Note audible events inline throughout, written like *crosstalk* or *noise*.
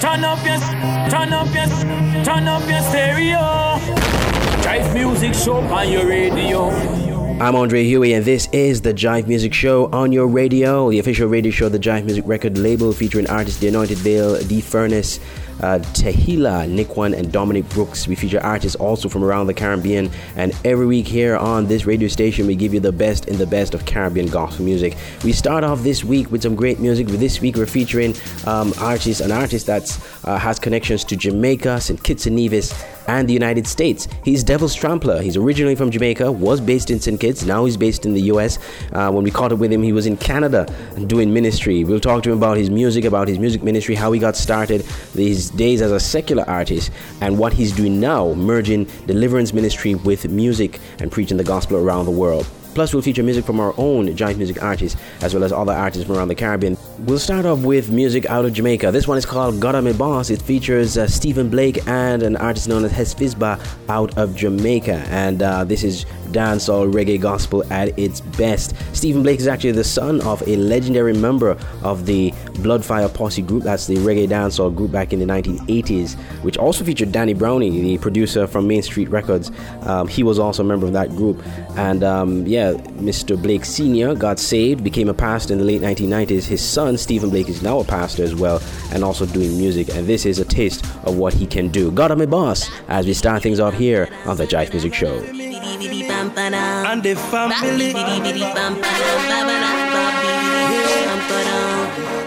turn up your, turn up your, turn up your stereo. Jive music show on your radio. I'm Andre Huie, and this is the Jive Music Show on your radio, the official radio show, the Jive Music record label featuring artists The Anointed Veil, The Furnace, uh, Tehila, One, and Dominic Brooks. We feature artists also from around the Caribbean, and every week here on this radio station, we give you the best in the best of Caribbean gospel music. We start off this week with some great music. This week, we're featuring um, artists, an artist that uh, has connections to Jamaica, St. Kitts and Nevis, and the United States. He's Devil's Trampler. He's originally from Jamaica, was based in St. Kitts, now he's based in the US. Uh, when we caught up with him, he was in Canada doing ministry. We'll talk to him about his music, about his music ministry, how he got started, his days as a secular artist, and what he's doing now, merging deliverance ministry with music and preaching the gospel around the world. Plus, we'll feature music from our own Jive music artists, as well as other artists from around the Caribbean. We'll start off with music out of Jamaica. This one is called God Me Boss. It features uh, Stephen Blake and an artist known as Hesfisba out of Jamaica. And uh, this is dancehall reggae gospel at its best. Stephen Blake is actually the son of a legendary member of the Bloodfire Posse group. That's the reggae dancehall group back in the 1980s, which also featured Danny Brownie, the producer from Main Street Records. Um, he was also a member of that group. And um, yeah, Mr. Blake Sr. got saved, became a pastor in the late 1990s. His son, Stephen Blake, is now a pastor as well and also doing music. And this is a taste of what he can do. God, I'm a boss as we start things off here on the Jive Music Show. And the family.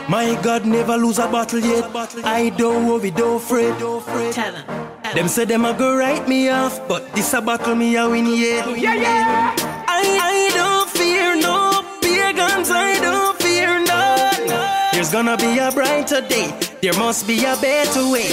My God never lose a battle yet. I don't worry, don't fret. Tell them. Them say them a go write me off, but this a battle me a win yet. Yeah, yeah. Gonna be a brighter day. There must be a better way.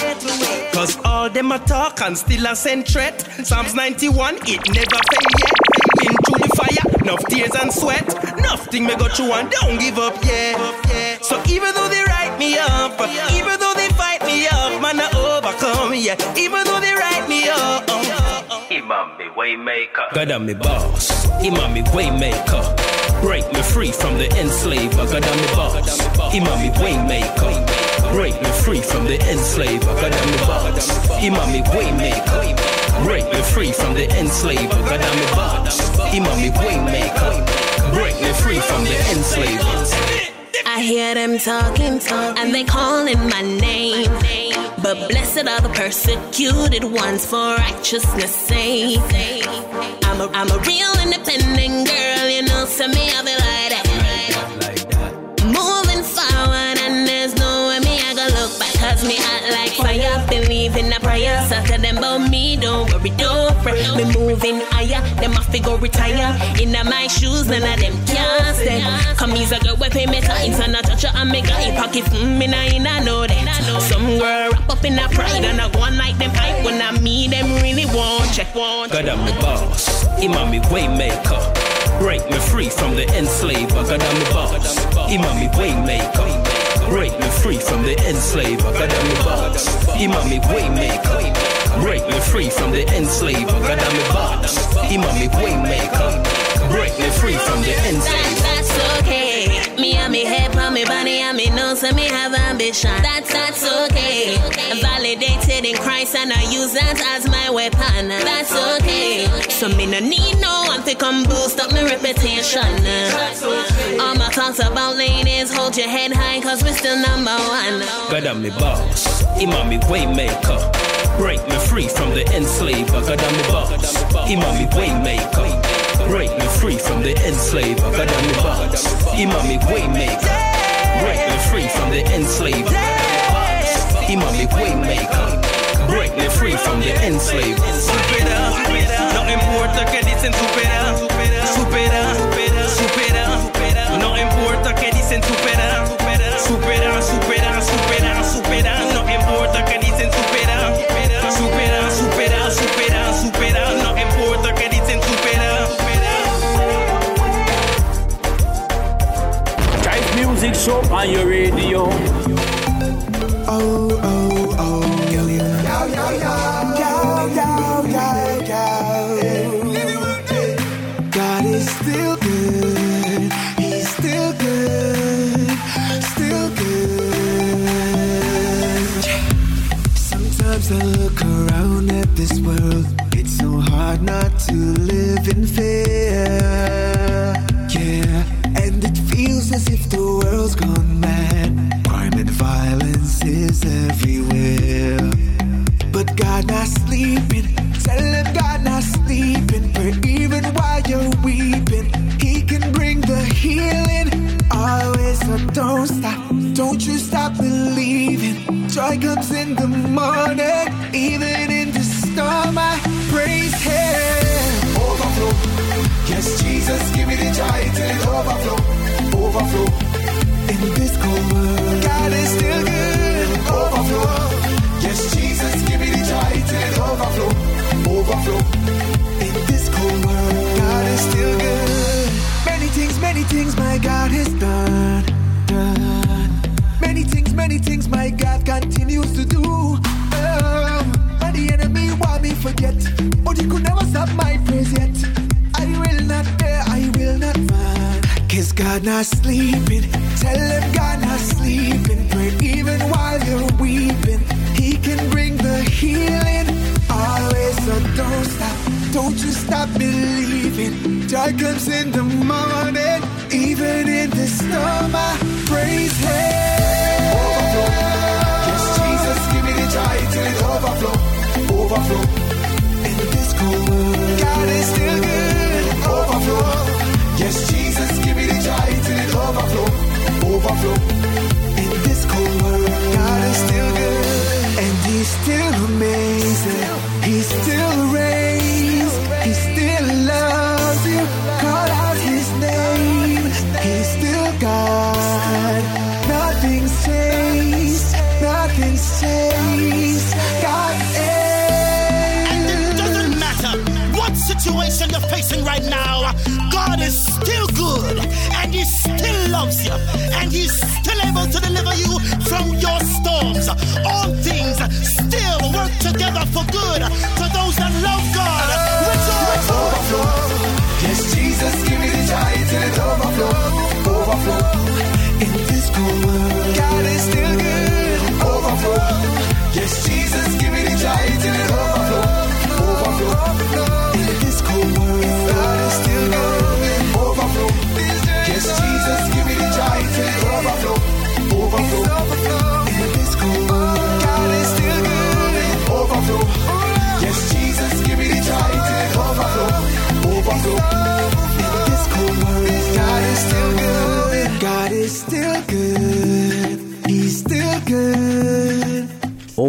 Cause all them a talk and still a send threat. Psalms 91, it never fail yet. Been through the fire, enough tears and sweat. Nothing me go through and don't give up yet. So even though they write me up, even though they fight me up, man I overcome, yeah. Even though they write me up. Imam me waymaker. God I'm me boss. Imam me waymaker. Break me free from the enslaver. God I'm me boss. Imam me waymaker. Break me free from the enslaver. God I'm me boss. Imam me waymaker. Break me free from the enslaver. God I'm me boss. Imam me waymaker. Break me free from the enslaver. I hear them talking, and they calling my name. But blessed are the persecuted ones for righteousness' sake. I'm a, I'm a real independent girl, you know, send me out there like that. Moving forward, and there's no way me I go look back, cause me hot like fire. Believe in a prayer, so tell them about me, don't worry, don't fret. Me moving higher, them a figure retire. In my shoes, none of them can step. Come he's a girl, we pay me times, and I touch her and make her hip pocket, mm, me nah, in I know. Some girl wrap up in a pride, and I go on like them hype, when I meet them really want check, want God I'm the boss, Imam me waymaker. Break me free from the enslaver. God I'm the boss, Imam me waymaker. Break me free from the enslaver. God I'm the boss, Imam me waymaker. Break me free from the enslaver. God I'm the boss, Imam me waymaker. Break me free from the enslaver. Me and head on me body and me know so me have ambition. That's that's okay. Validated in Christ and I use that as my weapon. That's okay. So me no need no one to come boost up my reputation. All my talks about ladies, hold your head high cause we're still number one. God I'm me boss, Imam me waymaker. Break me free from the enslaver. God I'm me boss, Imam me waymaker. Break me free from the enslaver. God I'm me boss, Imam me waymaker. Break me free from the enslaver. Imam me waymaker. Break me free from the enslaver. Supera, no importa que dicen supera, supera, supera, no importa que dicen supera, supera, supera, supera, supera, no importa que dicen supera, supera, show on your radio. Oh, oh. Not sleeping. Tell him God not sleeping. Pray even while you're weeping. He can bring the healing. Always, so don't stop. Don't you stop believing. Joy comes in the morning. Even in the storm, I praise Him. Overflow. Yes, Jesus, give me the joy till it overflow. Overflow. In this cold world, God is still right now, God is still good and He still loves you and He's still able to deliver you from your storms. All things still work together for good to those that love God. Rejoice! overflow. Yes, Jesus, give me the joy till it overflow. Overflow. In this cold world, God is still good. Overflow.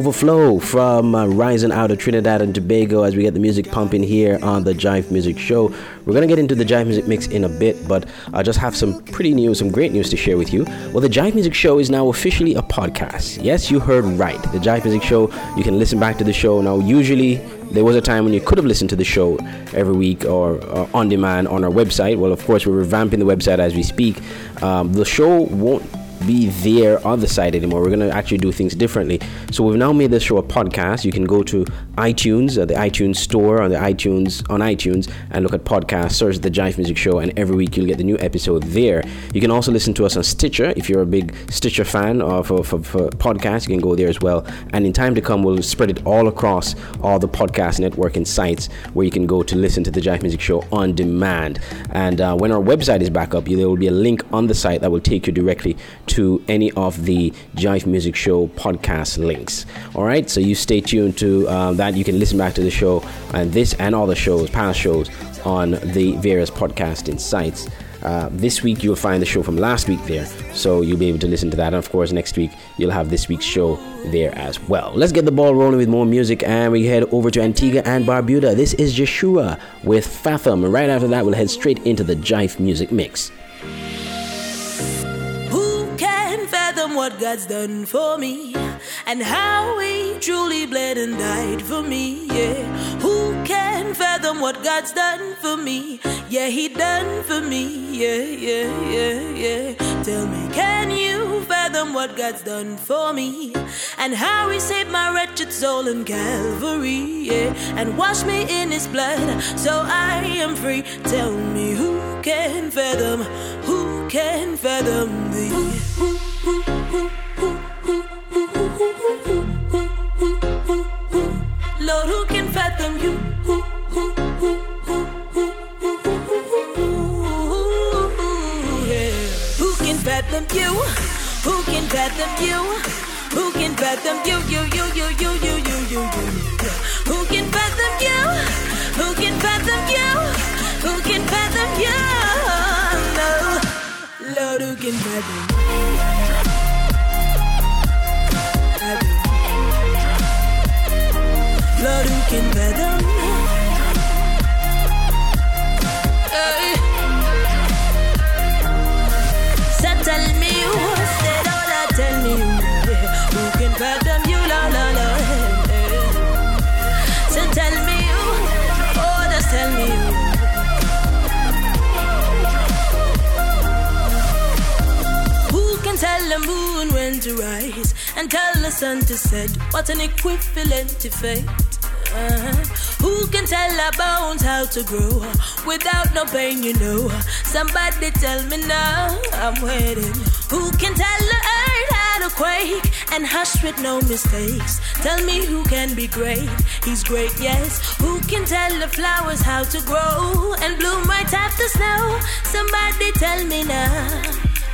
Overflow from uh, rising out of Trinidad and Tobago as we get the music pumping here on the Jive Music Show. We're going to get into the Jive Music Mix in a bit, but I just have some pretty news, some great news to share with you. Well, the Jive Music Show is now officially a podcast. Yes, you heard right. The Jive Music Show, you can listen back to the show. Now, usually there was a time when you could have listened to the show every week or, or on demand on our website. Well, of course, we're revamping the website as we speak. Um, the show won't be there on the site anymore. We're going to actually do things differently. So we've now made this show a podcast. You can go to iTunes, uh, the iTunes store on the iTunes on iTunes, and look at podcasts. Search the Jive Music Show, and every week you'll get the new episode there. You can also listen to us on Stitcher if you're a big Stitcher fan of for, for, for podcasts. You can go there as well. And in time to come, we'll spread it all across all the podcast networking sites where you can go to listen to the Jive Music Show on demand. And uh, when our website is back up, there will be a link on the site that will take you directly to any of the Jive Music Show podcast links. All right, so you stay tuned to um, that. You can listen back to the show and this and all the shows, past shows, on the various podcasting sites. Uh, this week you'll find the show from last week there, so you'll be able to listen to that. And of course, next week you'll have this week's show there as well. Let's get the ball rolling with more music, and we head over to Antigua and Barbuda. This is Joshua with Fathom, right after that, we'll head straight into the Jive Music Mix. What God's done for me? And how He truly bled and died for me, yeah. Who can fathom what God's done for me? Yeah, He done for me, yeah, yeah, yeah, yeah. Tell me, can you fathom what God's done for me? And how He saved my wretched soul in Calvary, yeah. And washed me in His blood, so I am free. Tell me, who can fathom? Who can fathom thee? Lord, who can fathom you? Who can fathom you? Who can fathom you? Who can fathom you? You, you, you, you, you, you, you, you. Who can fathom you? Who can fathom you? Who can fathom you? Lord, who can fathom? Fathom. Blood in. Hey. So tell me who said all I Tell me who, who can pardon you, la la la. So tell me who, oh, just tell me who. Who can tell the moon when to rise and tell the sun to set? What an equivalent to fate. Who can tell our bones how to grow without no pain, you know? Somebody tell me now, I'm waiting. Who can tell the earth how to quake and hush with no mistakes? Tell me who can be great? He's great, yes. Who can tell the flowers how to grow and bloom right after snow? Somebody tell me now.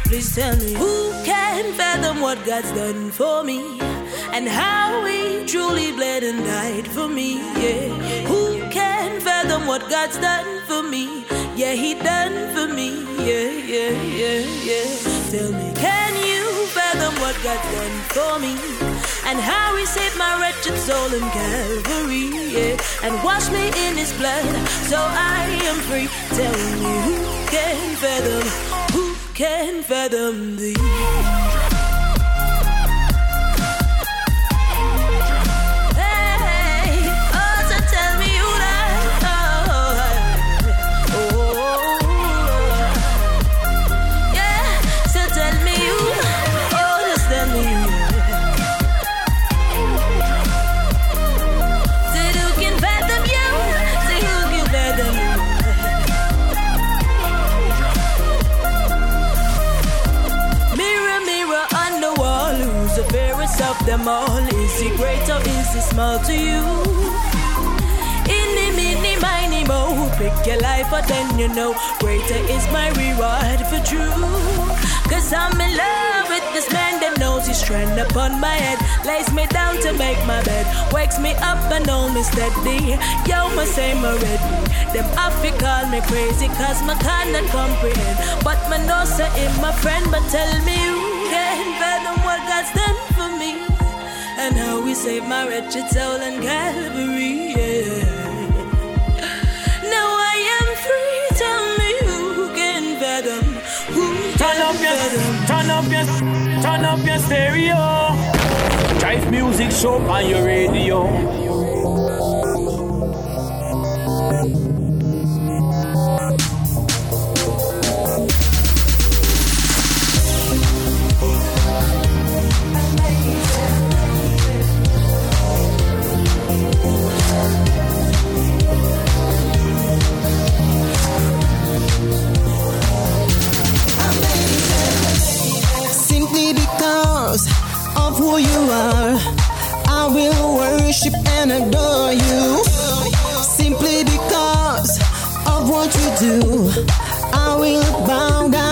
Please tell me who can fathom what God's done for me and how He truly bled and died for me. Yeah, who can fathom what God's done for me? Yeah, He done for me. Yeah, yeah, yeah, yeah. Tell me, can you fathom what God's done for me? and how he saved my wretched soul in Calvary, yeah, and washed me in his blood, so I am free. Tell me who can fathom, who can fathom thee? He is he small to you? Inni, mini, miny, mo. Pick your life, but then you know greater is my reward for true. Cause I'm in love with this man that knows he's strand upon my head. Lays me down to make my bed. Wakes me up and know me steady. Yo, my same already. Them Afri call me crazy cause my cannot comprehend. But my nose in my friend, but tell me you can fathom what God's done for me and how we saved my wretched soul in Calvary. Yeah. Now I am free. Tell me who can fathom? Who turn up your, turn up your, turn up your stereo. Jive music show on your radio. you are. I will worship and adore you. Simply because of what you do, I will bow down.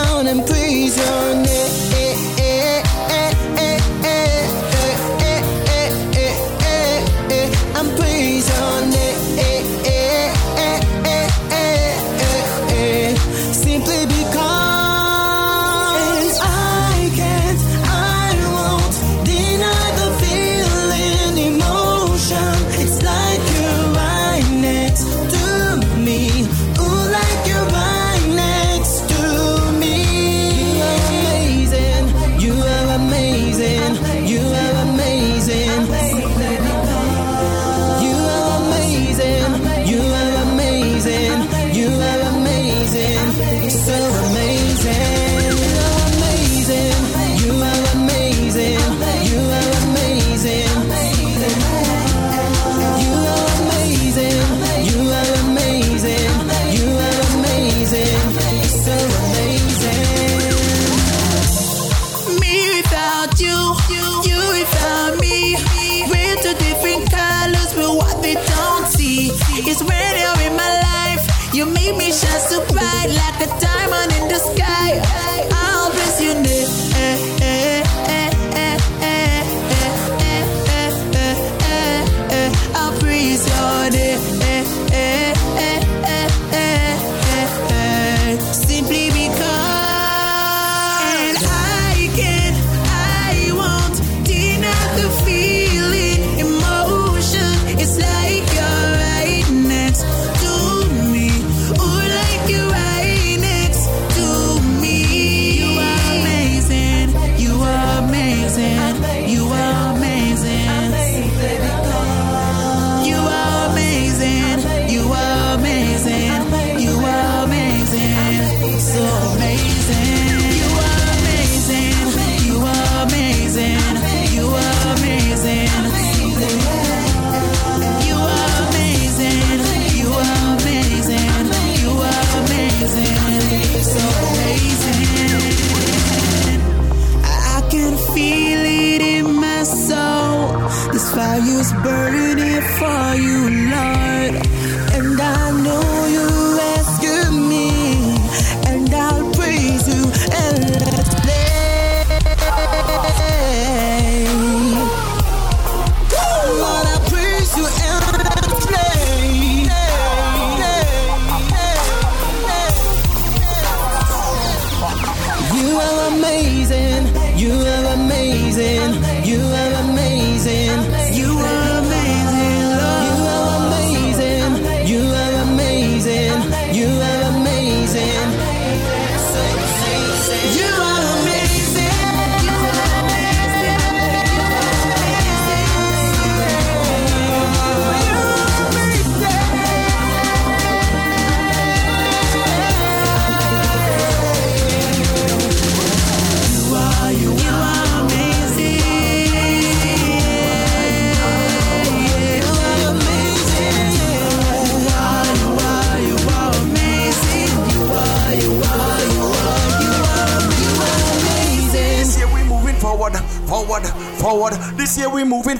is ready.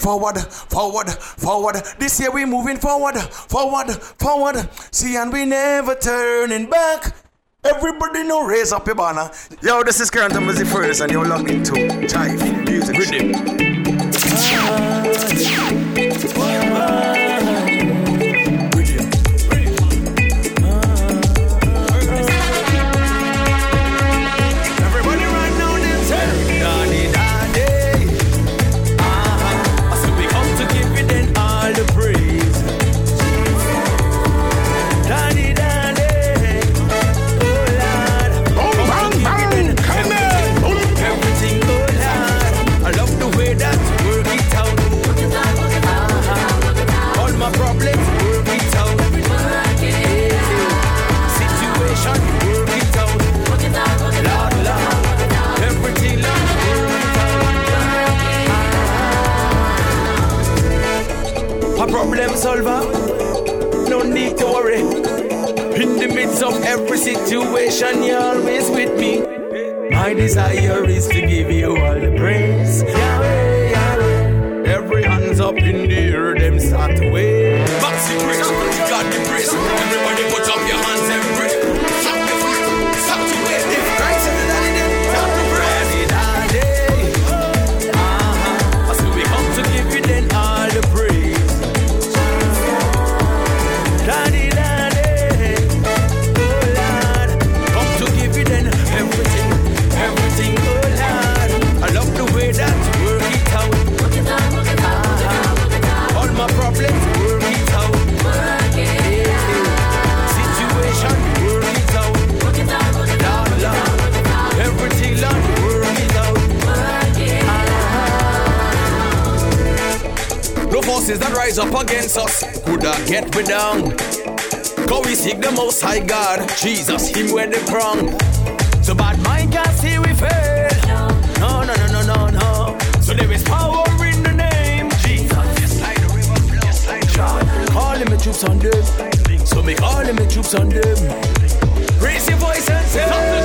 forward, forward, forward. This year we're moving forward, forward, forward. See, and we never turning back. Everybody know raise up your banner. Yo, this is Current Music First, and you're locked into Jive Music Rhythm. situation, you're always with me. My desire is to give you all the praise. Yahweh, Yahweh. Every hand's up in the air, them start to wave. rise up against us, could I get me down? Cause we seek the most high God, Jesus, him where they wrong. So bad mind can't see we fail. No, no, no, no, no, no. So there is power in the name, Jesus. Just like the river flows, like Jordan. Calling my troops on them. So me calling my troops on them. Raise your voice and say.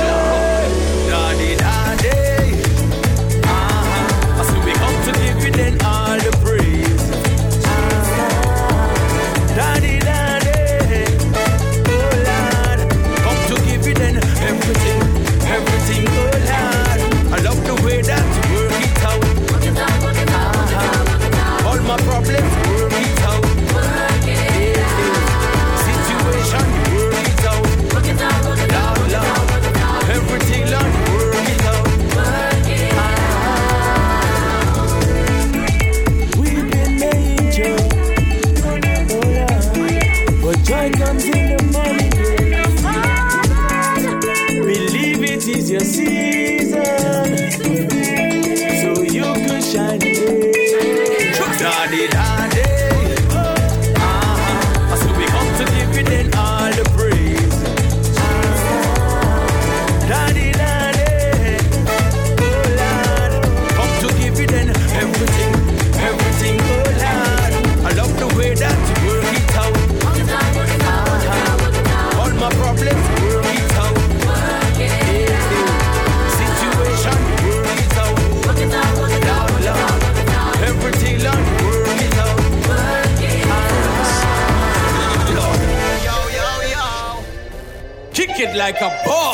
easy, see. Like a ball.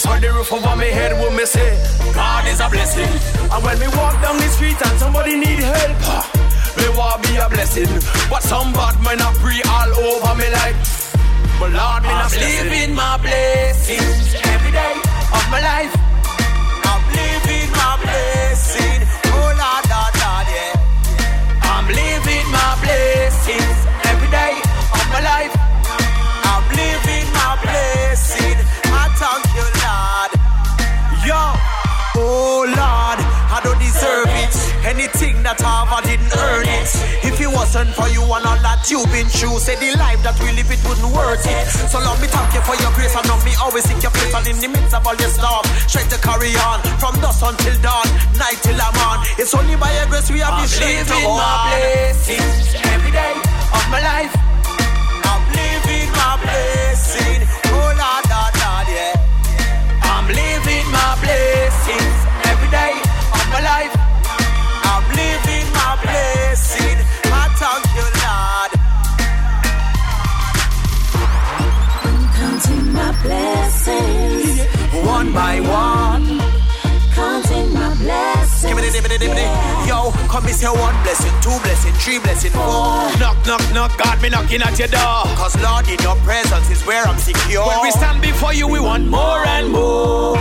Thanks and the roof over my head, what me say? God is a blessing. And when me walk down the street and somebody need help, me want be a blessing. But some bad men are pre all over me like, but Lord, me not living my blessings every day of my life. I'm living my blessing. Oh Lord, Lord, Lord, yeah. I'm living my blessings Wasn't for you and all that you've been through, say the life that we live, it wouldn't worth it. So Lord, me thank you for your grace and love me always seek your face and in the midst of all your storm, straight to carry on from dusk until dawn, night till I'm on. It's only by your grace we have the strength to go on. blessings every day of my life. I'm living my blessing. Oh Lord, Lord, Lord, yeah. I'm living my blessings every day of my life. Come me say one blessing, two blessing, three blessing, four. Knock, knock, knock, God, me knocking at your door. Cause Lord, in your presence is where I'm secure. When we stand before you, we want more and more.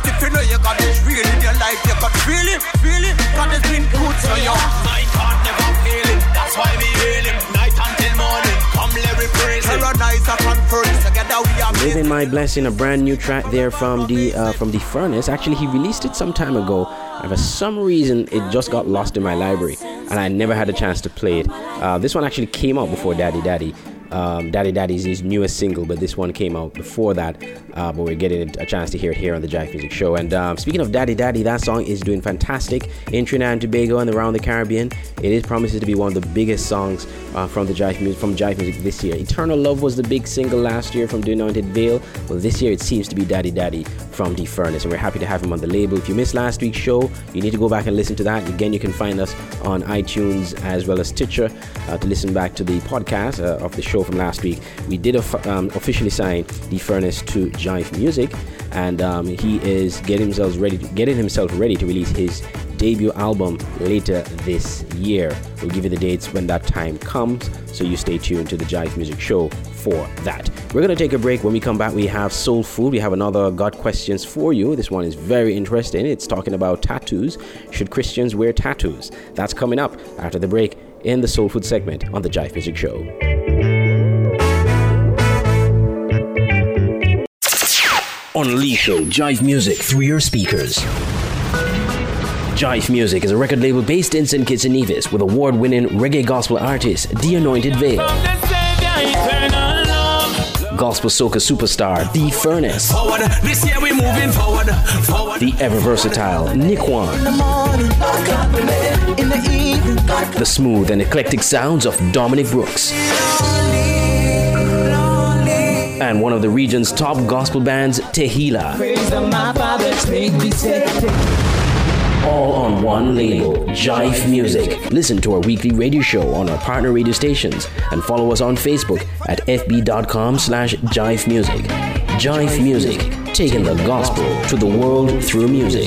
To you. Cause if you know you got this real in your life, you can feel it, feel it. God has been good to you. My God never failing. That's why we hail him. Night until morning. Come let me praise him. Paradise upon furnace. Together we are Living My Blessing, a brand new track there from the uh, from the Furnace. Actually, he released it some time ago, and for some reason, it just got lost in my library, and I never had a chance to play it. Uh, this one actually came out before Daddy Daddy. Um, Daddy Daddy is his newest single, but this one came out before that. Uh, but we're getting a chance to hear it here on the Jive Music Show. And um, speaking of Daddy Daddy, that song is doing fantastic in Trinidad and Tobago and around the Caribbean. It is promises to be one of the biggest songs uh, from the Jive music from Jive Music this year. Eternal Love was the big single last year from The Anointed Veil. Well, this year it seems to be Daddy Daddy from The Furnace, and we're happy to have him on the label. If you missed last week's show, you need to go back and listen to that. Again, you can find us on iTunes as well as Stitcher uh, to listen back to the podcast uh, of the show from last week. We did um, officially sign The Furnace to Jive Music, and um, he is getting himself ready, to, getting himself ready to release his debut album later this year. We'll give you the dates when that time comes, so you stay tuned to the Jive Music Show for that. We're gonna take a break. When we come back, we have Soul Food. We have another God questions for you. This one is very interesting. It's talking about tattoos. Should Christians wear tattoos? That's coming up after the break in the Soul Food segment on the Jive Music Show. Unleash your Jive Music through your speakers. Jive Music is a record label based in St. Kitts and Nevis with award winning reggae gospel artist The Anointed Veil, gospel soca superstar The Furnace, Forward. This year we moving forward. Forward. the ever versatile Nikwan, the smooth and eclectic sounds of Dominic Brooks, and one of the region's top gospel bands, Tehila. All on one label, Jive Music. Listen to our weekly radio show on our partner radio stations and follow us on Facebook at fb.com slash Jive Music. Jive Music, taking the gospel to the world through music.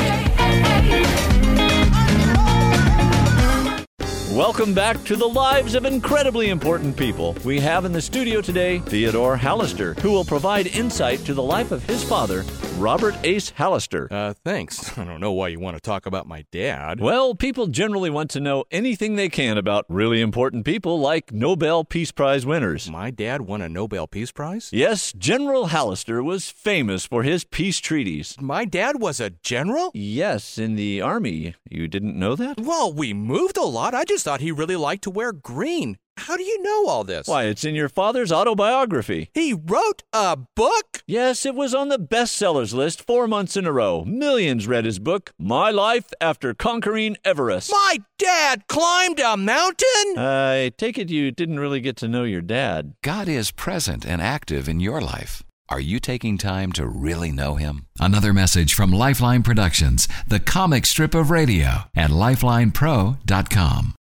Welcome back to the lives of incredibly important people. We have in the studio today Theodore Hallister, who will provide insight to the life of his father, Robert Ace Hallister. Uh, thanks. *laughs* I don't know why you want to talk about my dad. Well, people generally want to know anything they can about really important people like Nobel Peace Prize winners. My dad won a Nobel Peace Prize? Yes, General Hallister was famous for his peace treaties. My dad was a general? Yes, in the Army. You didn't know that? Well, we moved a lot. I just thought he really liked to wear green. How do you know all this? Why, it's in your father's autobiography. He wrote a book? Yes, it was on the bestsellers list four months in a row. Millions read his book, My Life After Conquering Everest. My dad climbed a mountain? I take it you didn't really get to know your dad. God is present and active in your life. Are you taking time to really know Him? Another message from Lifeline Productions, the comic strip of radio at lifelinepro.com.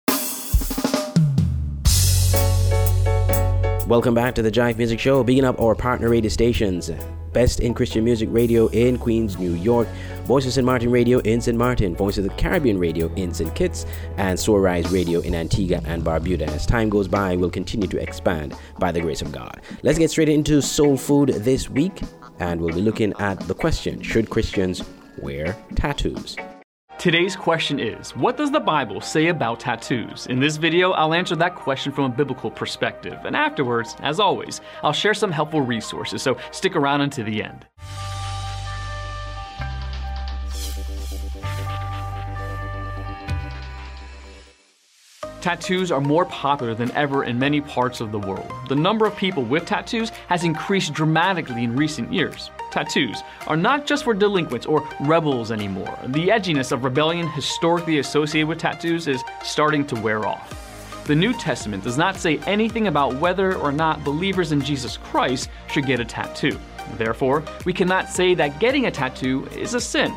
Welcome back to the Jive Music Show, bigging up our partner radio stations. Best in Christian Music Radio in Queens, New York, Voice of St. Martin Radio in St. Martin, Voice of the Caribbean Radio in St. Kitts, and Soar Rise Radio in Antigua and Barbuda. As time goes by, we'll continue to expand by the grace of God. Let's get straight into soul food this week, and we'll be looking at the question Should Christians wear tattoos? Today's question is What does the Bible say about tattoos? In this video, I'll answer that question from a biblical perspective. And afterwards, as always, I'll share some helpful resources, so stick around until the end. Tattoos are more popular than ever in many parts of the world. The number of people with tattoos has increased dramatically in recent years. Tattoos are not just for delinquents or rebels anymore. The edginess of rebellion historically associated with tattoos is starting to wear off. The New Testament does not say anything about whether or not believers in Jesus Christ should get a tattoo. Therefore, we cannot say that getting a tattoo is a sin.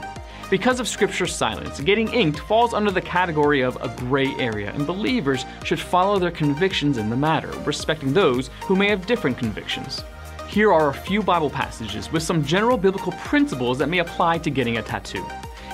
Because of Scripture's silence, getting inked falls under the category of a gray area, and believers should follow their convictions in the matter, respecting those who may have different convictions. Here are a few Bible passages with some general biblical principles that may apply to getting a tattoo.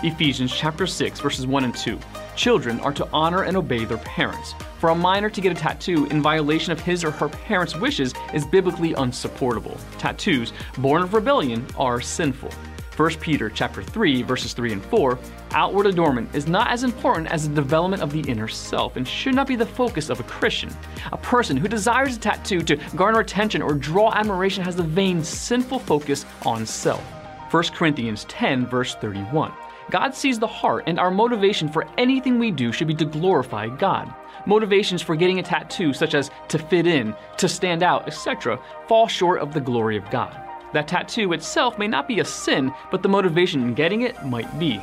Ephesians chapter 6 verses 1 and 2. Children are to honor and obey their parents. For a minor to get a tattoo in violation of his or her parents' wishes is biblically unsupportable. Tattoos born of rebellion are sinful. 1 Peter chapter 3 verses 3 and 4, outward adornment is not as important as the development of the inner self and should not be the focus of a Christian. A person who desires a tattoo to garner attention or draw admiration has the vain, sinful focus on self. 1 Corinthians 10 verse 31. God sees the heart, and our motivation for anything we do should be to glorify God. Motivations for getting a tattoo, such as to fit in, to stand out, etc., fall short of the glory of God. That tattoo itself may not be a sin, but the motivation in getting it might be.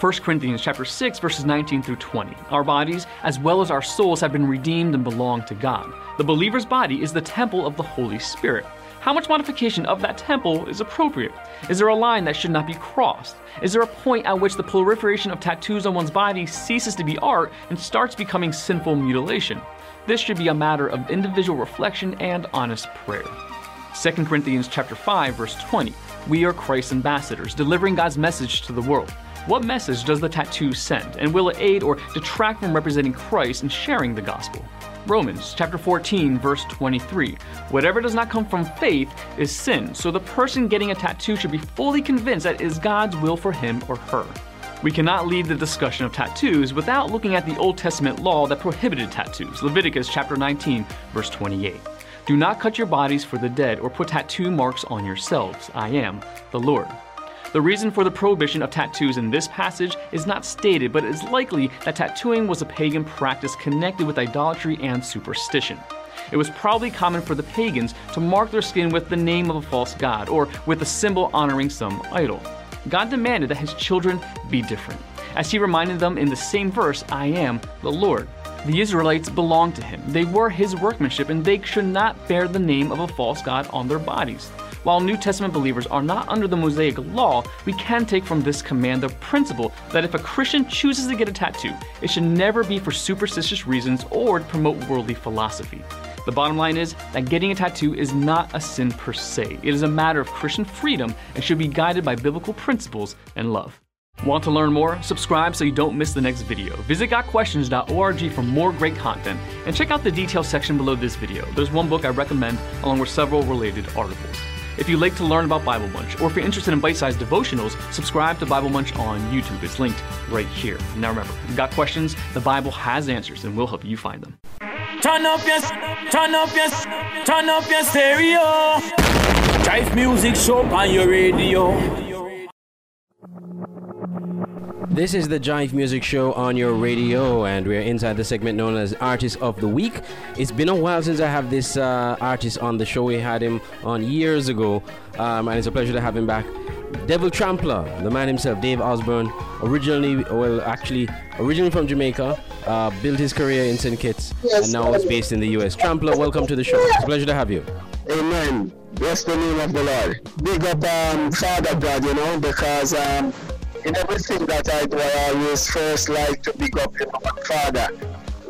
1 Corinthians chapter 6 verses 19 through 20. Our bodies as well as our souls have been redeemed and belong to God. The believer's body is the temple of the Holy Spirit. How much modification of that temple is appropriate? Is there a line that should not be crossed? Is there a point at which the proliferation of tattoos on one's body ceases to be art and starts becoming sinful mutilation? This should be a matter of individual reflection and honest prayer. 2 Corinthians chapter 5 verse 20. We are Christ's ambassadors, delivering God's message to the world. What message does the tattoo send, and will it aid or detract from representing Christ and sharing the gospel? Romans chapter 14 verse 23. Whatever does not come from faith is sin, so the person getting a tattoo should be fully convinced that it is God's will for him or her. We cannot leave the discussion of tattoos without looking at the Old Testament law that prohibited tattoos. Leviticus chapter 19 verse 28. Do not cut your bodies for the dead or put tattoo marks on yourselves. I am the Lord. The reason for the prohibition of tattoos in this passage is not stated, but it is likely that tattooing was a pagan practice connected with idolatry and superstition. It was probably common for the pagans to mark their skin with the name of a false god or with a symbol honoring some idol. God demanded that his children be different, as he reminded them in the same verse, I am the Lord. The Israelites belonged to him. They were his workmanship, and they should not bear the name of a false god on their bodies. While New Testament believers are not under the Mosaic law, we can take from this command the principle that if a Christian chooses to get a tattoo, it should never be for superstitious reasons or to promote worldly philosophy. The bottom line is that getting a tattoo is not a sin per se. It is a matter of Christian freedom and should be guided by biblical principles and love. Want to learn more? Subscribe so you don't miss the next video. Visit gotquestions.org for more great content and check out the details section below this video. There's one book I recommend along with several related articles. If you'd like to learn about Bible Munch, or if you're interested in bite sized devotionals, subscribe to Bible Munch on YouTube. It's linked right here. Now remember, got questions, the Bible has answers and we'll help you find them. Turn up your, turn up your, turn up your stereo. Jive music show on your radio. This is the Jive Music Show on your radio, and we're inside the segment known as Artist of the Week. It's been a while since I have this uh, artist on the show. We had him on years ago, um, and it's a pleasure to have him back. Devil Trampler, the man himself, Dave Osborne, originally, well, actually, originally from Jamaica, uh, built his career in St. Kitts, Yes, and now is based in the US. Trampler, welcome to the show. It's a pleasure to have you. Amen. Bless the name of the Lord. Big up um, Father God, you know, because um, in everything that I do, I always first like to big up my Father,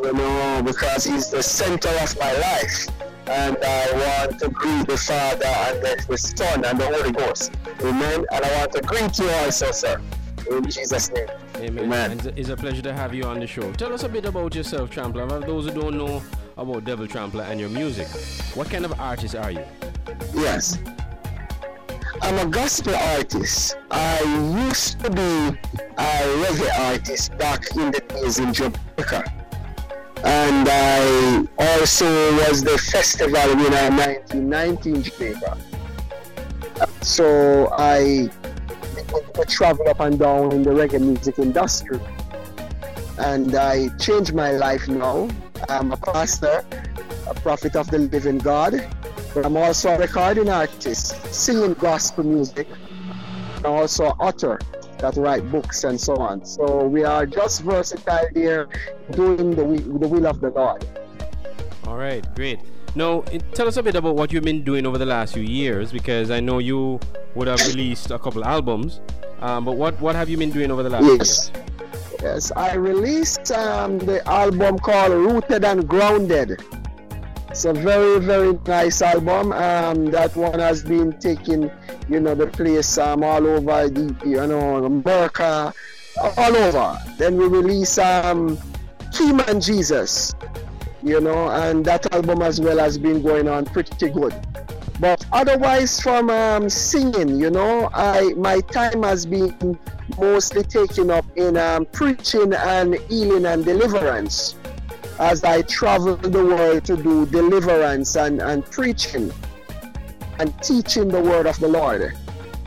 you know, because he's the center of my life. And I want to greet the Father and the, the Son and the Holy Ghost. Amen. And I want to greet you also, sir. In Jesus' name. Amen. And It's, it's a pleasure to have you on the show. Tell us a bit about yourself, Trampler. For those who don't know about Devil Trampler and your music, what kind of artist are you? Yes. I'm a gospel artist. I used to be a reggae artist back in the days in Jamaica. And I also was the festival winner in 1990 in Jamaica. So I travel up and down in the reggae music industry. And I changed my life now. I'm a pastor, a prophet of the living God, I'm also a recording artist, singing gospel music, and also an author that write books and so on. So we are just versatile here, doing the will, the will of the Lord. All right, great. Now, tell us a bit about what you've been doing over the last few years, because I know you would have released a couple albums. Um, but what, what have you been doing over the last few Yes. years? Yes, I released um, the album called Rooted and Grounded. It's a very, very nice album. Um, that one has been taking, you know, the place um, all over the, you know, America, all over. Then we release um, Keyman Jesus, you know, and that album as well has been going on pretty good. But otherwise, from um, singing, you know, I my time has been mostly taken up in um, preaching and healing and deliverance as I travel the world to do deliverance and, and preaching and teaching the word of the Lord.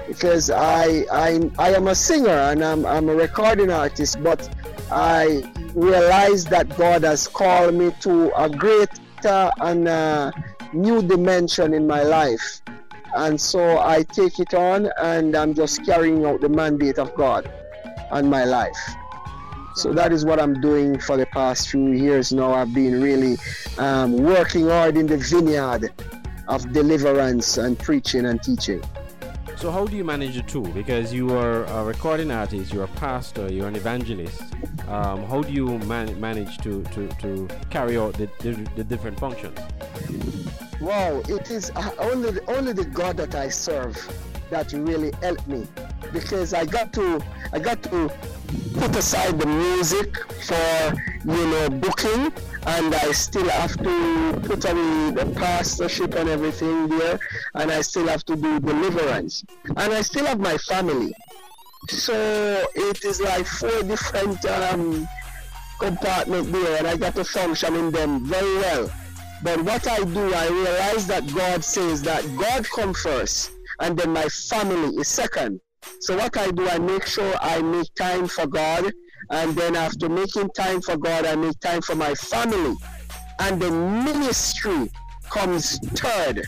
Because I I, I am a singer and I'm, I'm a recording artist, but I realize that God has called me to a greater and uh, new dimension in my life. And so I take it on and I'm just carrying out the mandate of God on my life. So that is what I'm doing for the past few years now. I've been really um, working hard in the vineyard of deliverance and preaching and teaching. So, how do you manage the two? Because you are a recording artist, you're a pastor, you're an evangelist. Um, how do you man- manage to, to, to carry out the, the, the different functions? Wow, it is uh, only only the God that I serve that really helped me. Because I got to I got to put aside the music for you know booking and I still have to put away the pastorship and everything there and I still have to do deliverance. And I still have my family. So it is like four different um, compartment there and I got to function in them very well. But what I do, I realize that God says that God come first and then my family is second. So what I do, I make sure I make time for God and then after making time for God, I make time for my family. And the ministry comes third.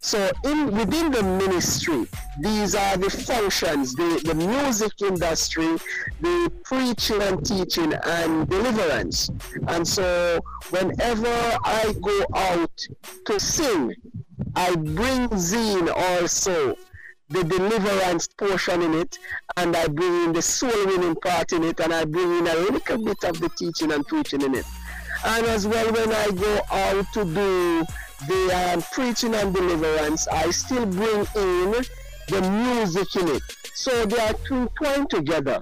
So in within the ministry, these are the functions, the, the music industry, the preaching and teaching and deliverance. And so whenever I go out to sing, I bring in also the deliverance portion in it, and I bring in the soul winning part in it, and I bring in a little bit of the teaching and preaching in it. And as well, when I go out to do the um, preaching and deliverance, I still bring in the music in it. So they are twined together.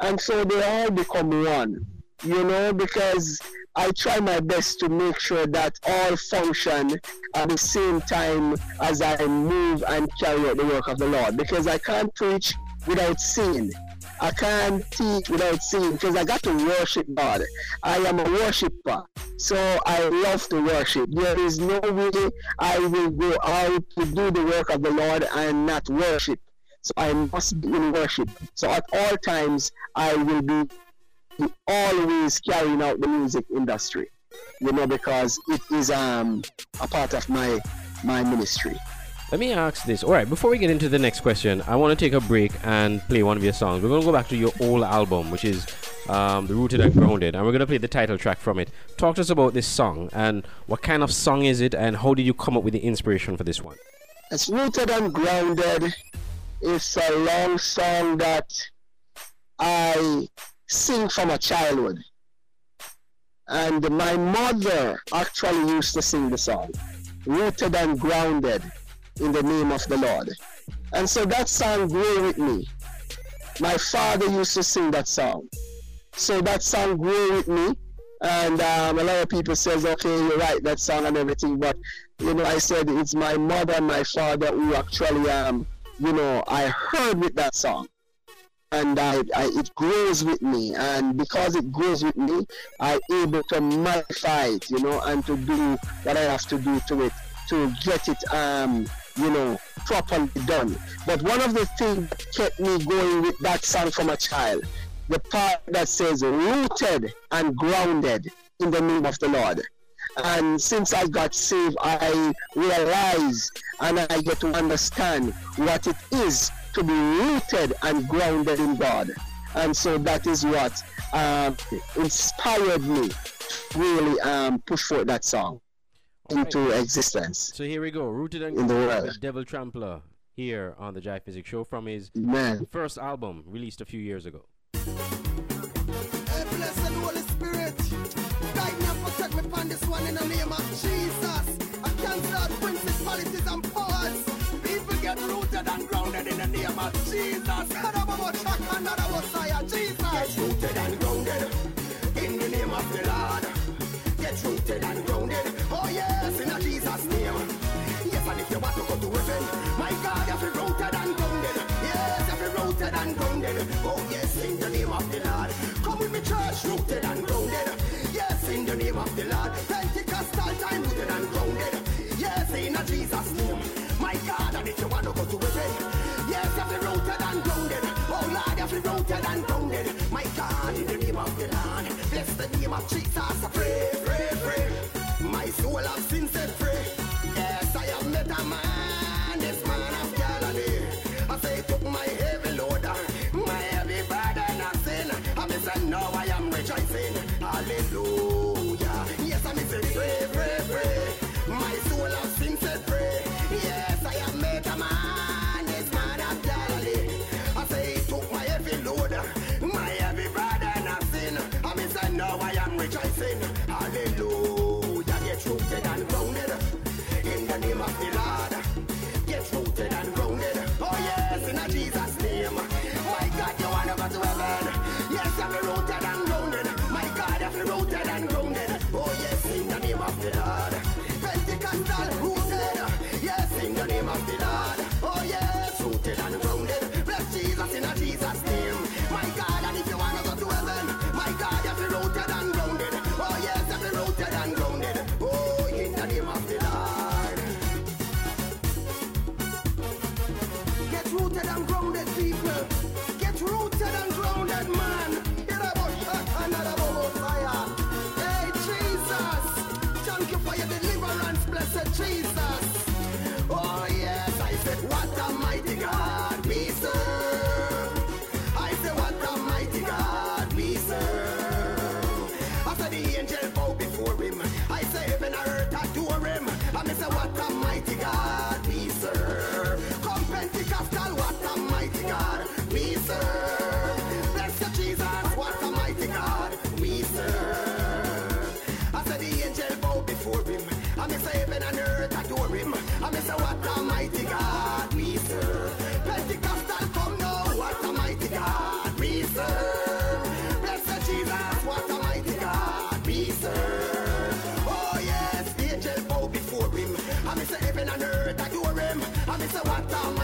And so they all become one. You know, because I try my best to make sure that all function at the same time as I move and carry out the work of the Lord because I can't preach without singing. I can't teach without singing because I got to worship God. I am a worshiper, so I love to worship. There is no way I will go out to do the work of the Lord and not worship. So I must be in worship. So at all times, I will be always carrying out the music industry. You know, because it is um, a part of my my ministry. Let me ask this. All right, before we get into the next question, I want to take a break and play one of your songs. We're going to go back to your old album, which is um, The Rooted and Grounded, and we're going to play the title track from it. Talk to us about this song and what kind of song is it, and how did you come up with the inspiration for this one? It's Rooted and Grounded. It's a long song that I sing from a childhood. And my mother actually used to sing the song, Rooted and Grounded in the name of the Lord. And so that song grew with me. My father used to sing that song. So that song grew with me. And um, a lot of people says, okay, you write that song and everything. But, you know, I said it's my mother and my father who actually, um, you know, I heard with that song. And I, I, it grows with me. And because it grows with me, I'm able to modify it, you know, and to do what I have to do to it to get it um, you know, properly done. But one of the things that kept me going with that song from a child, the part that says rooted and grounded in the name of the Lord. And since I got saved, I realized and I get to understand what it is to be rooted and grounded in God. And so that is what um, inspired me really um, push forward that song into right. existence. So here we go, rooted and in the world. Devil Trampler here on the Jive Music Show from his Man. first album released a few years ago. Hey, blessed Holy Spirit, the name of the Lord. Come with me, church, rooted and grounded. Yes, in the name of the Lord. Of the Lord. Pentecostal rooted. Yes, in the name of the Lord. Portugal. what I'm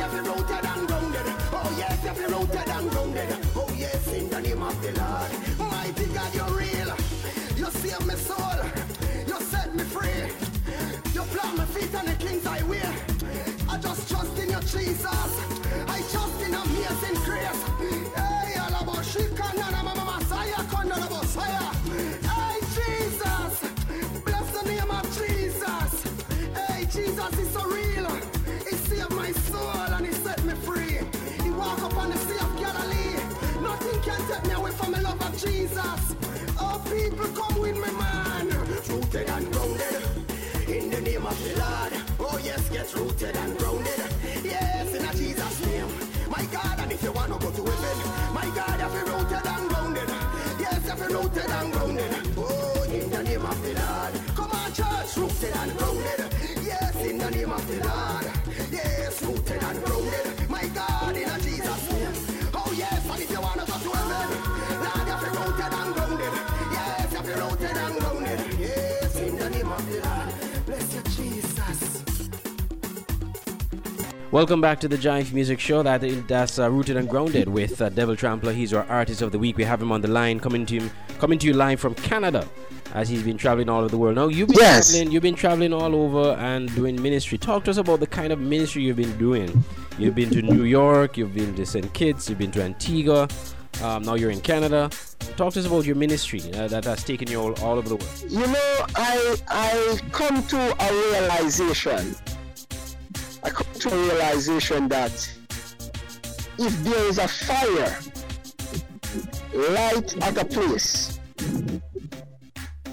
if you're rooted and grounded. Oh, yes, if you're rooted and grounded. Oh, yes, in the name of the Lord. Mighty God, you're real. You save my soul. You set me free. You plant my feet on the king's highway. I just trust in you, Jesus. I trust in amazing grace. Hey, all Alaboshika, Nana, Mama, rooted and grounded. Oh, in the name of the Lord. Come on, church, rooted and grounded. Welcome back to the Jive Music Show. That that's uh, rooted and grounded with uh, Devil Trampler. He's our artist of the week. We have him on the line, coming to him, coming to you live from Canada, as he's been traveling all over the world. Now you've been Yes. traveling, you've been traveling all over and doing ministry. Talk to us about the kind of ministry you've been doing. You've been to New York, you've been to St. Kitts, you've been to Antigua. Um, now you're in Canada. Talk to us about your ministry uh, that has taken you all, all over the world. You know, I I come to a realization. I come to a realization that if there is a fire light at a place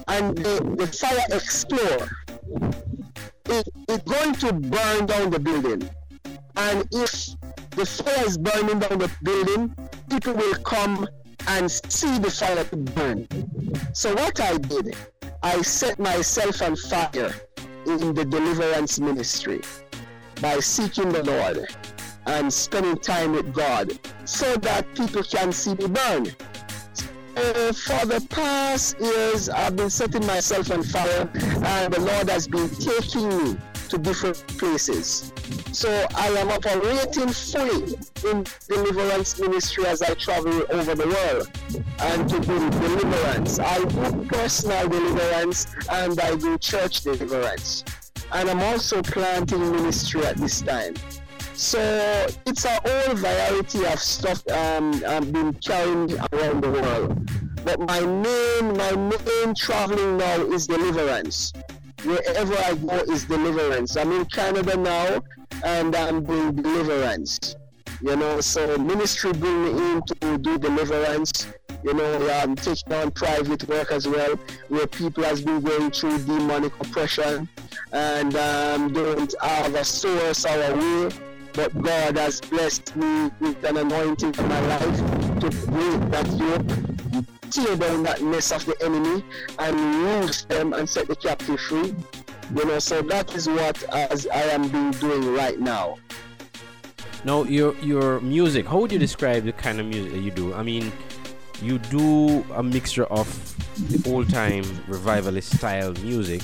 and the, the fire explore, it, it's going to burn down the building. And if the fire is burning down the building, people will come and see the fire burn. So what I did, I set myself on fire in the deliverance ministry by seeking the Lord and spending time with God so that people can see me burn. Uh, for the past years, I've been setting myself on fire, and the Lord has been taking me to different places. So I am operating fully in deliverance ministry as I travel over the world and to do deliverance. I do personal deliverance and I do church deliverance. And I'm also planting ministry at this time. So it's a whole variety of stuff um, I've been carrying around the world. But my main, my main traveling now is deliverance. Wherever I go is deliverance. I'm in Canada now, and I'm doing deliverance. You know, so ministry bring me in to do deliverance. You know, I'm taking on private work as well, where people has been going through demonic oppression and um, don't have a source or a way but God has blessed me with an anointing in my life to break that yoke, tear down that mess of the enemy, and loose them and set the captive free. You know, so that is what as I am being doing right now. Now, your your music. How would you describe the kind of music that you do? I mean, you do a mixture of the old time revivalist style music,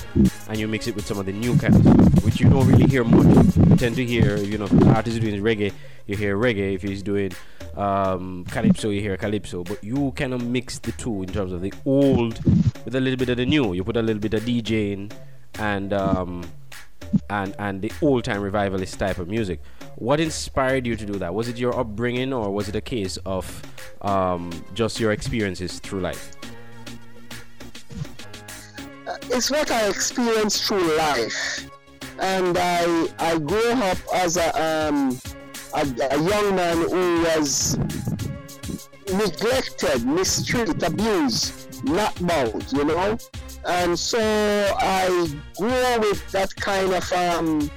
and you mix it with some of the new kind of stuff, which you don't really hear much. You tend to hear, you know, if the artist is doing reggae, you hear reggae. If he's doing um, calypso, you hear calypso. But you kind of mix the two in terms of the old with a little bit of the new. You put a little bit of DJing and um, and and the old time revivalist type of music. What inspired you to do that? Was it your upbringing, or was it a case of um, just your experiences through life? Uh, it's what I experienced through life, and I I grew up as a um, a, a young man who was neglected, mistreated, abused, not about, you know. And so I grew with that kind of um,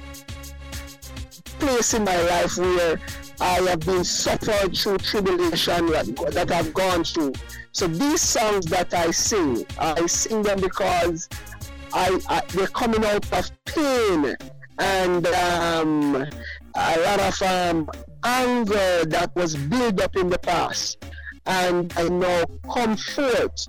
place in my life where I have been suffered through tribulation that, I've gone through. So these songs that I sing, I sing them because I, I they're coming out of pain and um, a lot of um, anger that was built up in the past. And I know comfort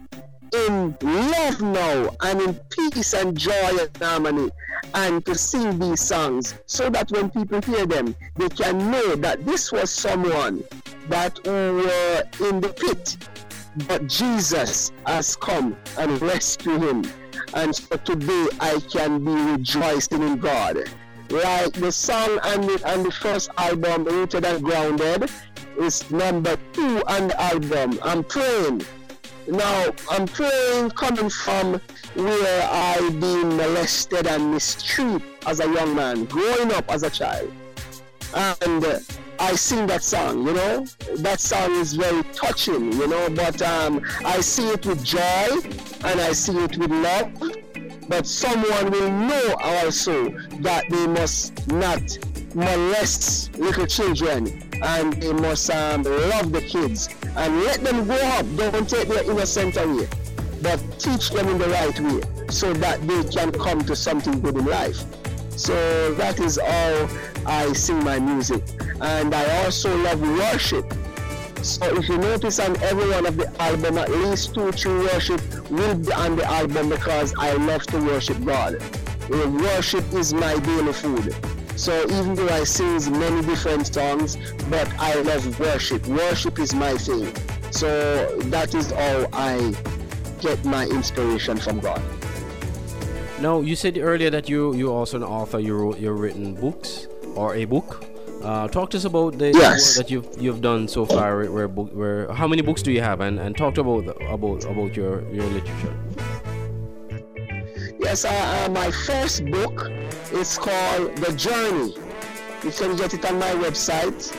in love now and in peace and joy and harmony and to sing these songs so that when people hear them they can know that this was someone that were in the pit but Jesus has come and rescued him. And so today I can be rejoicing in God. Like the song and the, and the first album rooted and grounded is number two on the album. I'm praying now, I'm praying coming from where I've been molested and mistreated as a young man, growing up as a child. And uh, I sing that song, you know. That song is very touching, you know, but um, I sing it with joy and I sing it with love. But someone will know also that they must not molest little children and they must um, love the kids and let them grow up. Don't take their innocence away, but teach them in the right way so that they can come to something good in life. So that is how I sing my music. And I also love worship. So if you notice on every one of the album, at least two, three worship will be on the album because I love to worship God. Worship is my daily food. So even though I sing many different songs, but I love worship. Worship is my thing. So that is how I get my inspiration from God. Now you said earlier that you you also an author. You wrote you written books or a book. Uh, talk to us about the yes. that you've you've done so far. Where, where, where how many books do you have, and, and talk about about about your your literature. Yes, uh, uh, my first book is called The Journey. You can get it on my website,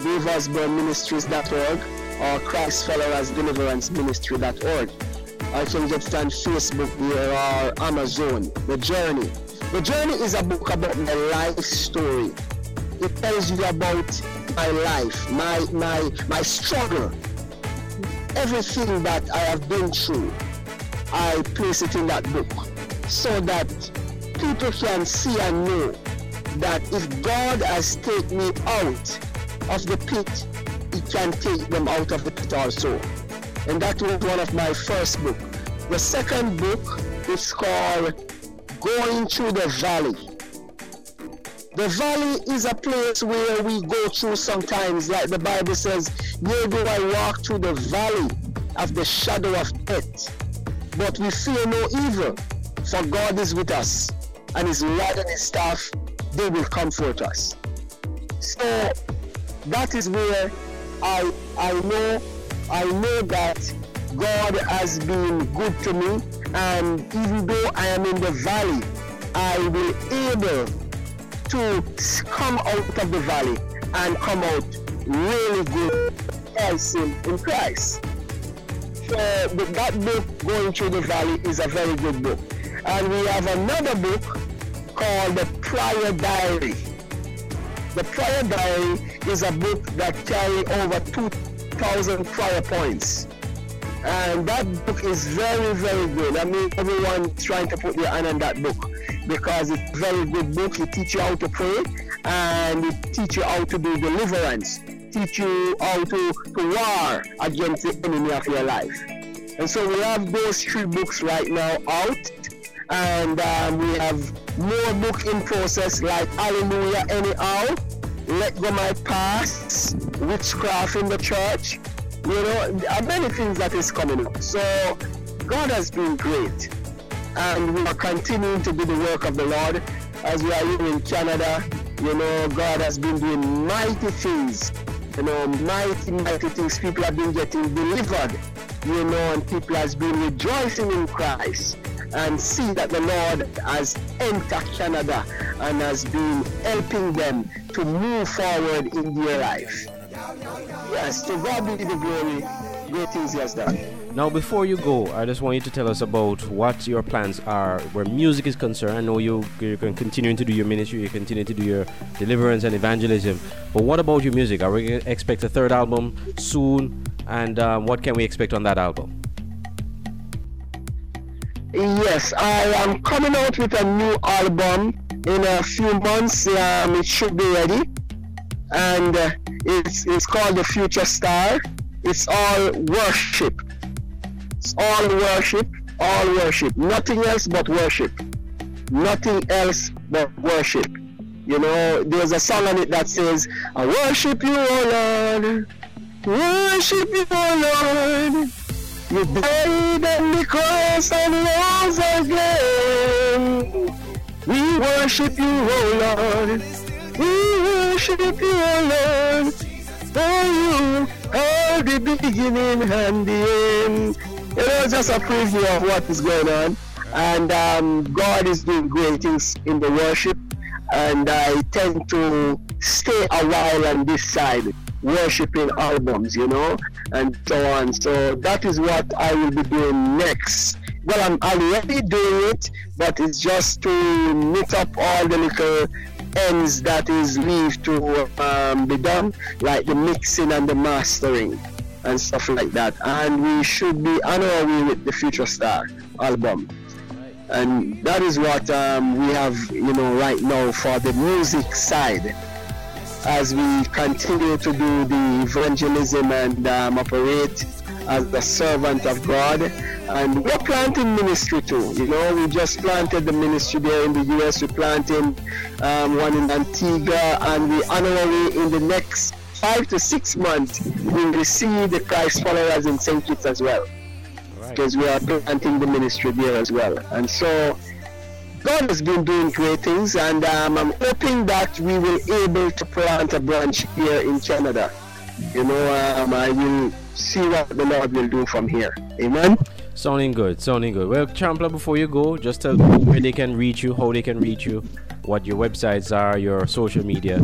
DaveOsborneMinistries.org or ChristFollowers I can get it on Facebook there or Amazon. The Journey. The Journey is a book about my life story. It tells you about my life, my my my struggle, everything that I have been through. I place it in that book so that people can see and know that if God has taken me out of the pit, he can take them out of the pit also. And that was one of my first book. The second book is called Going Through the Valley. The valley is a place where we go through sometimes, like the Bible says, Yea, do I walk through the valley of the shadow of death, but we fear no evil, for God is with us, and his rod and his staff, they will comfort us. So that is where I I know I know that God has been good to me, and even though I am in the valley, I will able to come out of the valley and come out really good in, in Christ. So that book, Going Through the Valley, is a very good book. And we have another book called The Prayer Diary. The Prayer Diary is a book that carry over 2,000 prayer points. And that book is very, very good. I mean, everyone trying to put their hand on that book because it's a very good book. It teach you how to pray and it teach you how to do deliverance, teach you how to, to war against the enemy of your life. And so we have those three books right now out and um, we have more book in process like Hallelujah Anyhow, Let Go My Past, Witchcraft in the Church. You know, there are many things that is coming up. So God has been great, and we are continuing to do the work of the Lord. as we are here in Canada, you know, God has been doing mighty things. You know, mighty, mighty things. People have been getting delivered, you know, and people has been rejoicing in Christ and see that the Lord has entered Canada and has been helping them to move forward in their life. Yes, to God be the glory. Great things He has done. Now, before you go, I just want you to tell us about what your plans are where music is concerned. I know you, you're continuing to do your ministry, you continue to do your deliverance and evangelism. But what about your music? Are we going to expect a third album soon? And um, what can we expect on that album? Yes, I am coming out with a new album in a few months. Um, it should be ready, and uh, it's it's called the Future Star. It's all worship. It's all worship, all worship. Nothing else but worship. Nothing else but worship. You know, there's a song on it that says, "I worship you, oh Lord, worship you, oh Lord." You died on the cross and rose again. We worship you, oh Lord. We worship you, oh Lord. For you are the beginning and the end. It was just a preview of what is going on. And um, God is doing great things in the worship. And I tend to stay a while on this side worshiping albums, you know, and so on. So that is what I will be doing next. Well, I'm already doing it, but it's just to knit up all the little ends that is left to um, be done, like the mixing and the mastering and stuff like that. And we should be on our way with the Future Star album. And that is what um, we have, you know, right now for the music side as we continue to do the evangelism and um, operate as the servant of God. And we're planting ministry too. You know, we just planted the ministry there in the US. We're planting um, one in Antigua, and we on our way in the next five to six months, we will see the Christ followers in St. Kitts as well. Because we are planting the ministry there as well. And so God has been doing great things, and um, I'm hoping that we will able to plant a branch here in Canada. You know, um, I will see what the Lord will do from here. Amen. Sounding good, sounding good. Well, Trampler, before you go, just tell people where they can reach you, how they can reach you, what your websites are, your social media,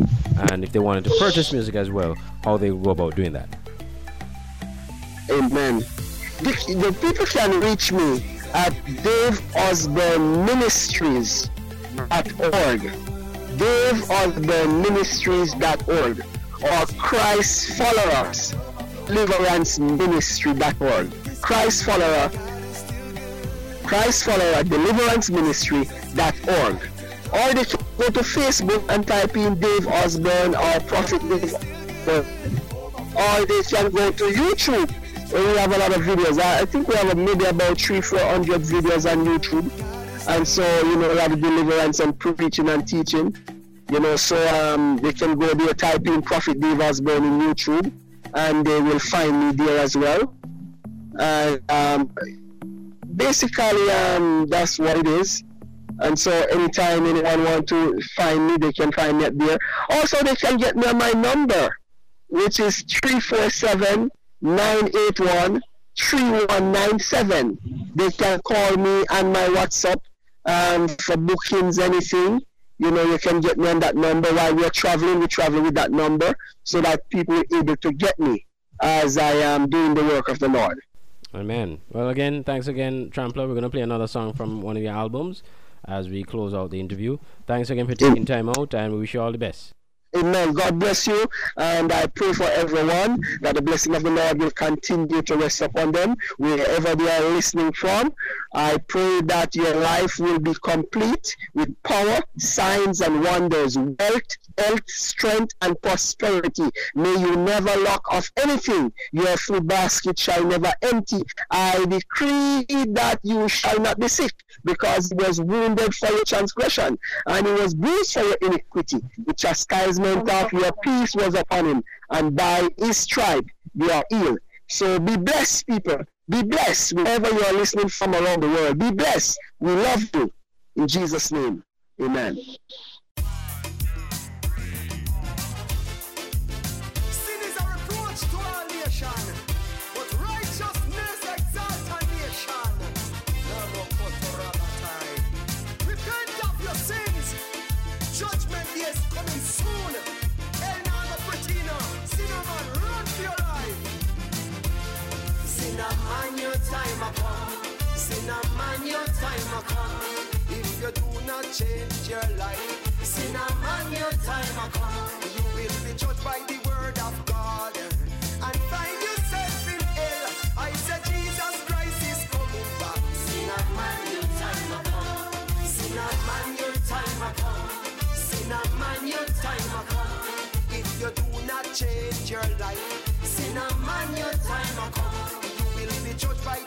and if they wanted to purchase music as well, how they go about doing that. Amen. The, the people can reach me at Dave Osborne Ministries.org. Dave Osborne Ministries.org or Christ Followers Deliverance Ministry.org. Christ Follower Christ Follower Deliverance Ministry.org. Or they can go to Facebook and type in Dave Osborne or Prophet Dave or they can go to YouTube we have a lot of videos. I, I think we have maybe about three, four hundred videos on YouTube. And so, you know, of deliverance and preaching and teaching. You know, so um, they can go there, type in Prophet Dave Osborne in YouTube, and they will find me there as well. And um, basically, um, that's what it is. And so, anytime anyone want to find me, they can find me there. Also, they can get me on my number, which is 347 981 3197. They can call me on my WhatsApp um, for bookings, anything. You know, you can get me on that number while we're traveling. We travel with that number so that people are able to get me as I am doing the work of the Lord. Amen. Well, again, thanks again, Trampler. We're going to play another song from one of your albums as we close out the interview. Thanks again for taking time out, and we wish you all the best. Amen. God bless you. And I pray for everyone that the blessing of the Lord will continue to rest upon them wherever they are listening from. I pray that your life will be complete with power, signs, and wonders, wealth, health, strength, and prosperity. May you never lack of anything. Your food basket shall never empty. I decree that you shall not be sick because he was wounded for your transgression and he was bruised for your iniquity. The chastisement of your peace was upon him, and by his stripe you are healed. So be blessed, people. Be blessed wherever you are listening from around the world. Be blessed. We love you. In Jesus' name. Amen. Change your life, Cinnamon, your time a come. You will be judged by the word of God and find yourself in hell. I said Jesus Christ is coming back. Cinnamon, your time a come. Cinnamon, your time a come. Cinnamon, your time a come. If you do not change your life, Cinnamon, your time a come. You will be judged by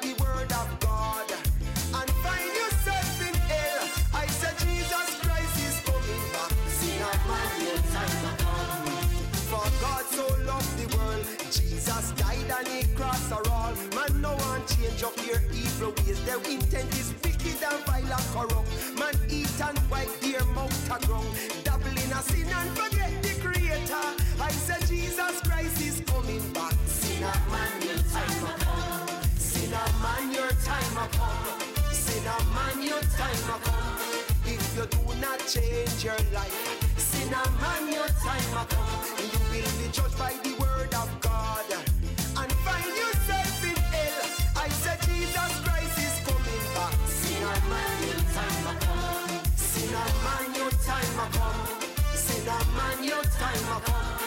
change up their evil ways. Their intent is wicked and vile and corrupt. Man, eat and wipe their mouth a ground. Dabble in a sin and forget the Creator. I said Jesus Christ is coming back. Sinner man, your time a come. Sinner man, your time a come. Sinner man, your time a come. If you do not change your life, sinner man, your time a come. You will be judged by the a come. Sinner man, your time a come.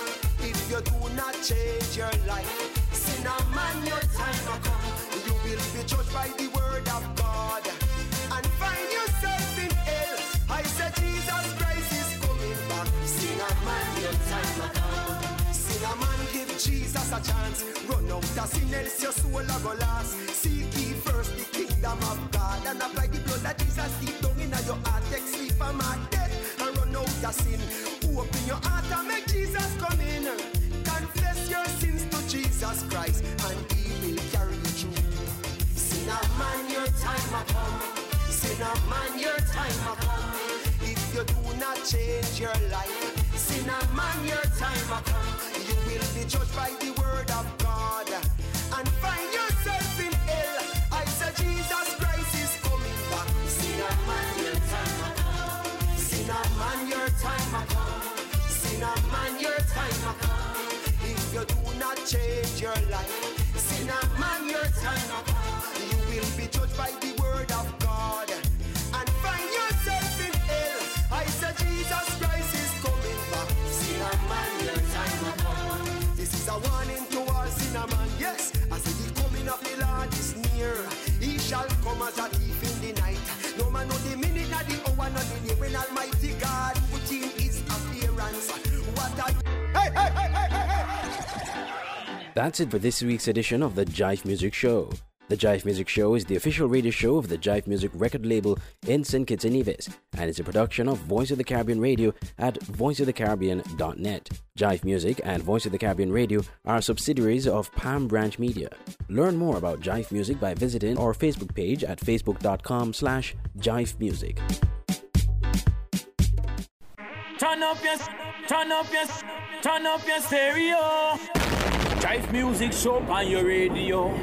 If you do not change your life, sinner man, your time a come. You will be judged by the word of God and find yourself in hell. I said Jesus Christ is coming back. Sinner man, your time a come. Sinner man, give Jesus a chance. Run out of sin, else your soul a go last. Seek ye first the kingdom of God and apply the blood of Jesus deep down in your heart. Take sleep from my out of sin. Open your heart and make Jesus come in. Confess your sins to Jesus Christ and He will carry you through. Sinner man, your time a come. Sinner man, your time a come. If you do not change your life, sinner man, your time a come. You will be judged by the word of God and find yourself a come. Sinner man, your time a. If you do not change your life, sinner man, your time a. You will be judged by the That's it for this week's edition of the Jive Music Show. The Jive Music Show is the official radio show of the Jive Music record label in St. Kitts and Nevis, and it's a production of Voice of the Caribbean Radio at voiceofthecaribbean.net. Jive Music and Voice of the Caribbean Radio are subsidiaries of Palm Branch Media. Learn more about Jive Music by visiting our Facebook page at facebook.com slash jive music. Turn up your, turn up your, turn up your stereo. Jive music show on your radio.